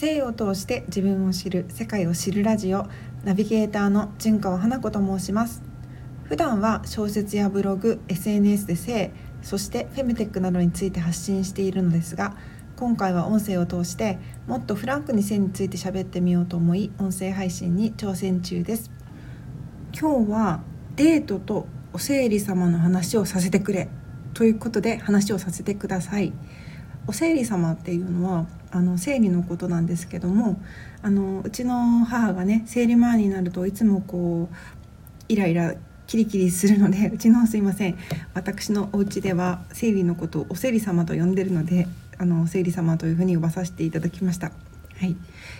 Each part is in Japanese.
性を通して自分を知る世界を知るラジオナビゲーターの純川花子と申します。普段は小説やブログ SNS で性そしてフェムテックなどについて発信しているのですが今回は音声を通してもっとフランクに性について喋ってみようと思い音声配信に挑戦中です。今日はデートとお生理様の話をさせてくれということで話をさせてください。お生理様っていうのはあの生理のことなんですけどもあのうちの母がね生理前になるといつもこうイライラキリキリするので うちのすいません私のお家では生理のことをお生理様と呼んでるのであの生理様というふうに呼ばさせていただきました。はい、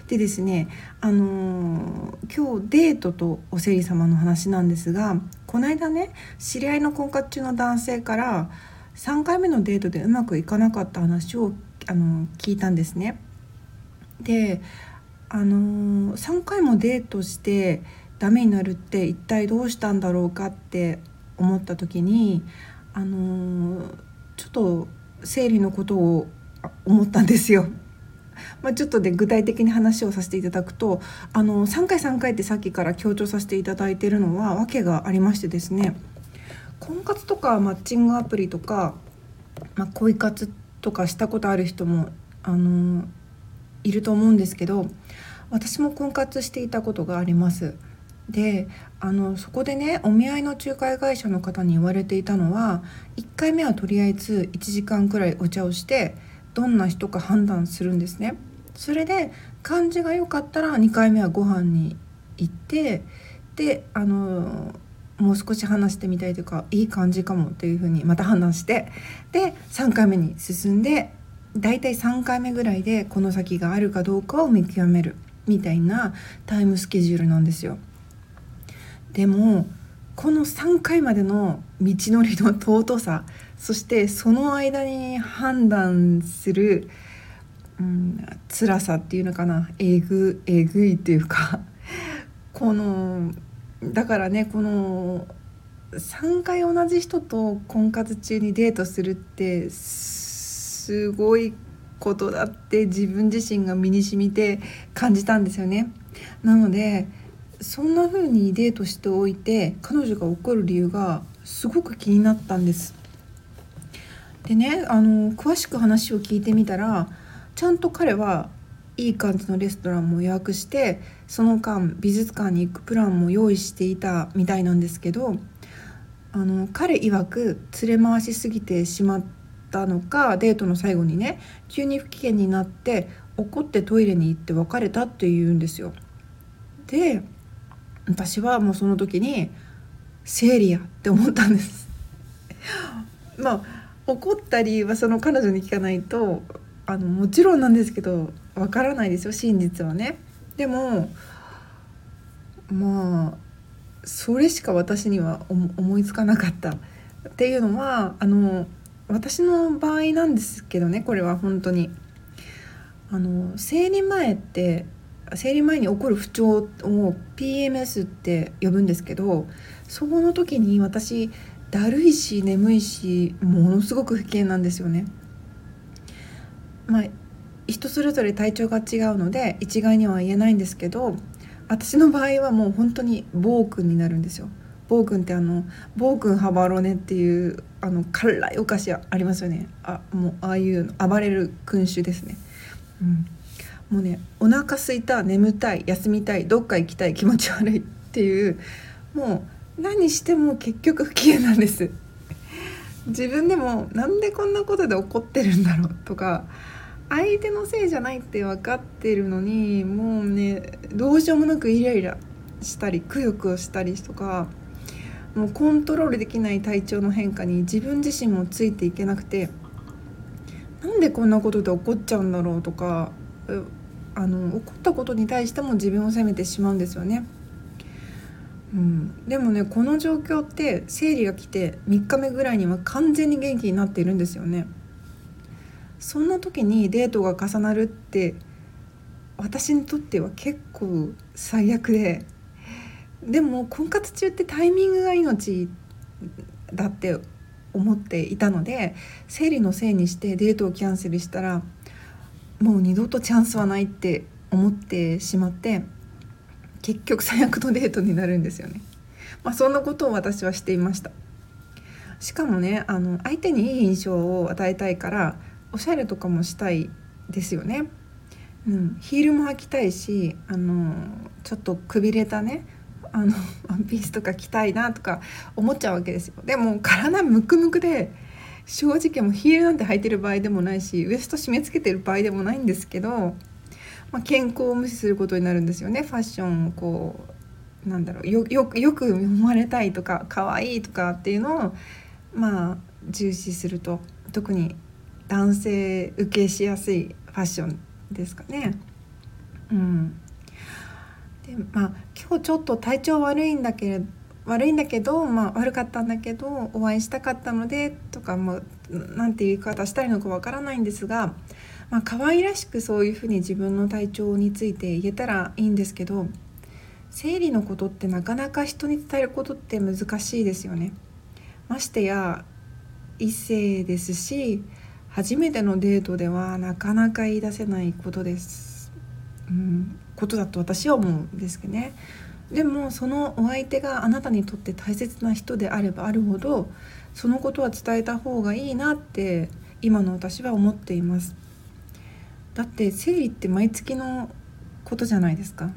でですね、あのー、今日デートとお生理様の話なんですがこの間ね知り合いの婚活中の男性から3回目のデートでうまくいかなかった話をあの聞いたんですね。であの3回もデートしてダメになるって一体どうしたんだろうかって思った時にあのちょっと生理のことを思ったんですよ。まあ、ちょっとで具体的に話をさせていただくとあの3回3回ってさっきから強調させていただいてるのは訳がありましてですね婚活とかマッチングアプリとか、まあ、恋活とかしたことある人もあのいると思うんですけど私も婚活していたことがあります。であのそこでねお見合いの仲介会社の方に言われていたのは1回目はとりあえず1時間くらいお茶をしてどんな人か判断するんですね。それで感じが良かったら2回目はご飯に行ってであのもう少し話してみたいというかいい感じかもっていうふうにまた話してで3回目に進んでだいたい3回目ぐらいでこの先があるかどうかを見極めるみたいなタイムスケジュールなんですよ。でもこの3回までの道のりの尊さそしてその間に判断する、うん、辛さっていうのかなえぐえぐいっていうかこのだからねこの3回同じ人と婚活中にデートするってすごいことだって自分自身が身に染みて感じたんですよね。なのでそんな風にデートしておいて彼女が怒る理由がすごく気になったんです。でねあの詳しく話を聞いてみたらちゃんと彼はいい感じのレストランも予約してその間美術館に行くプランも用意していたみたいなんですけどあの彼曰く連れ回しすぎてしまったのかデートの最後にね急に不機嫌になって怒ってトイレに行って別れたって言うんですよ。で私はもうその時に生理やって思ったんですまあ怒った理由はその彼女に聞かないとあのもちろんなんですけどわからないですよ真実はね。でもまあそれしか私には思いつかなかったっていうのはあの私の場合なんですけどねこれは本当に。あの生理前って生理前に起こる不調を PMS って呼ぶんですけどそこの時に私だるいし眠いしものすごく不機嫌なんですよね。まあ人それぞれ体調が違うので一概には言えないんですけど私の場合はもう本当に暴君になるんですよ。暴君ってあの暴君ハバロネっていうあの辛いお菓子ありますよねあもうああいう暴れる君主ですね。うんもうねお腹すいた眠たい休みたいどっか行きたい気持ち悪いっていうもう何しても結局不機嫌なんです自分でもなんでこんなことで怒ってるんだろうとか相手のせいじゃないって分かってるのにもうねどうしようもなくイライラしたりくよくよしたりとかもうコントロールできない体調の変化に自分自身もついていけなくてなんでこんなことで怒っちゃうんだろうとかあの怒ったことに対しても自分を責めてしまうんですよね。うん、でもねこの状況って生理が来て3日目ぐらいには完全に元気になっているんですよね。そんな時にデートが重なるって私にとっては結構最悪ででも婚活中ってタイミングが命だって思っていたので生理のせいにしてデートをキャンセルしたらもう二度とチャンスはないって思ってしまって結局最悪のデートになるんですよね。まあ、そんなことを私はしていましたしかもねあの相手にいい印象を与えたいからおしゃれとかもしたいですよね。うん、ヒールも履きたいしあのちょっとくびれたねあの ワンピースとか着たいなとか思っちゃうわけですよ。でも体ムクムクで正直もうヒールなんて履いてる場合でもないしウエスト締め付けてる場合でもないんですけど、まあ、健康を無視することになるんですよね。ファッションをこうなんだろうよよよく思われたいとか可愛いとかっていうのをまあ重視すると。特に男性受けしやすいファッションですかね。うんでまあ今日ちょっと体調悪いんだけれ悪いんだけど、まあ、悪かったんだけどお会いしたかったのでとかもなんていう言い方したいのかわからないんですが、まあ可愛らしくそういうふうに自分の体調について言えたらいいんですけど生理のことってなかなか人に伝えることって難しいですよね。ましてや異性ですし初めてのデートではなかなか言い出せないことです。うんことだと私は思うんですけどね。でもそのお相手があなたにとって大切な人であればあるほどそのことは伝えた方がいいなって今の私は思っています。だって生理って毎月のことじゃないですか。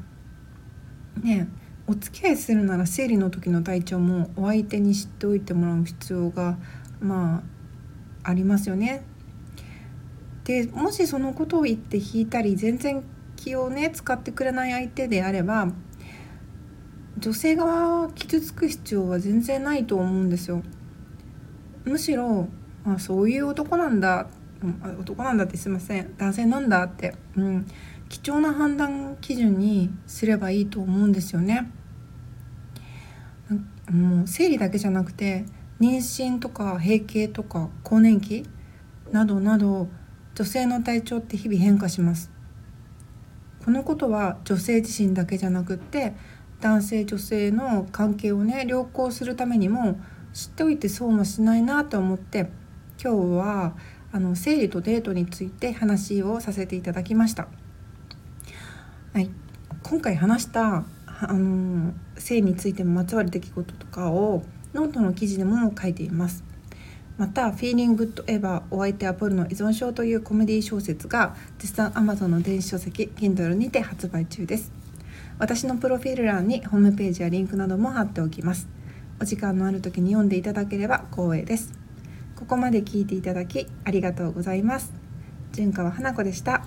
ねお付き合いするなら生理の時の体調もお相手に知っておいてもらう必要がまあありますよね。でもしそのことを言って引いたり全然気をね使ってくれない相手であれば女性側は傷つく必要は全然ないと思うんですよ。むしろまあそういう男なんだ男なんだってすいません男性なんだって、うん、貴重な判断基準にすればいいと思うんですよね。もう生理だけじゃなくて妊娠とか閉経とか更年期などなど女性の体調って日々変化しますこのことは女性自身だけじゃなくって男性女性の関係をね良好するためにも知っておいて損はしないなと思って今日はあの生理とデートについて話をさせていただきました。はい、今回話したあの性についてもまつわる出来事とかをノートの記事でも書いています。また「Feeling Good Ever お相手はポルノ依存症」というコメディ小説が絶賛 Amazon の電子書籍 Kindle にて発売中です。私のプロフィール欄にホームページやリンクなども貼っておきます。お時間のある時に読んでいただければ光栄です。ここまで聞いていただきありがとうございます。純川花子でした。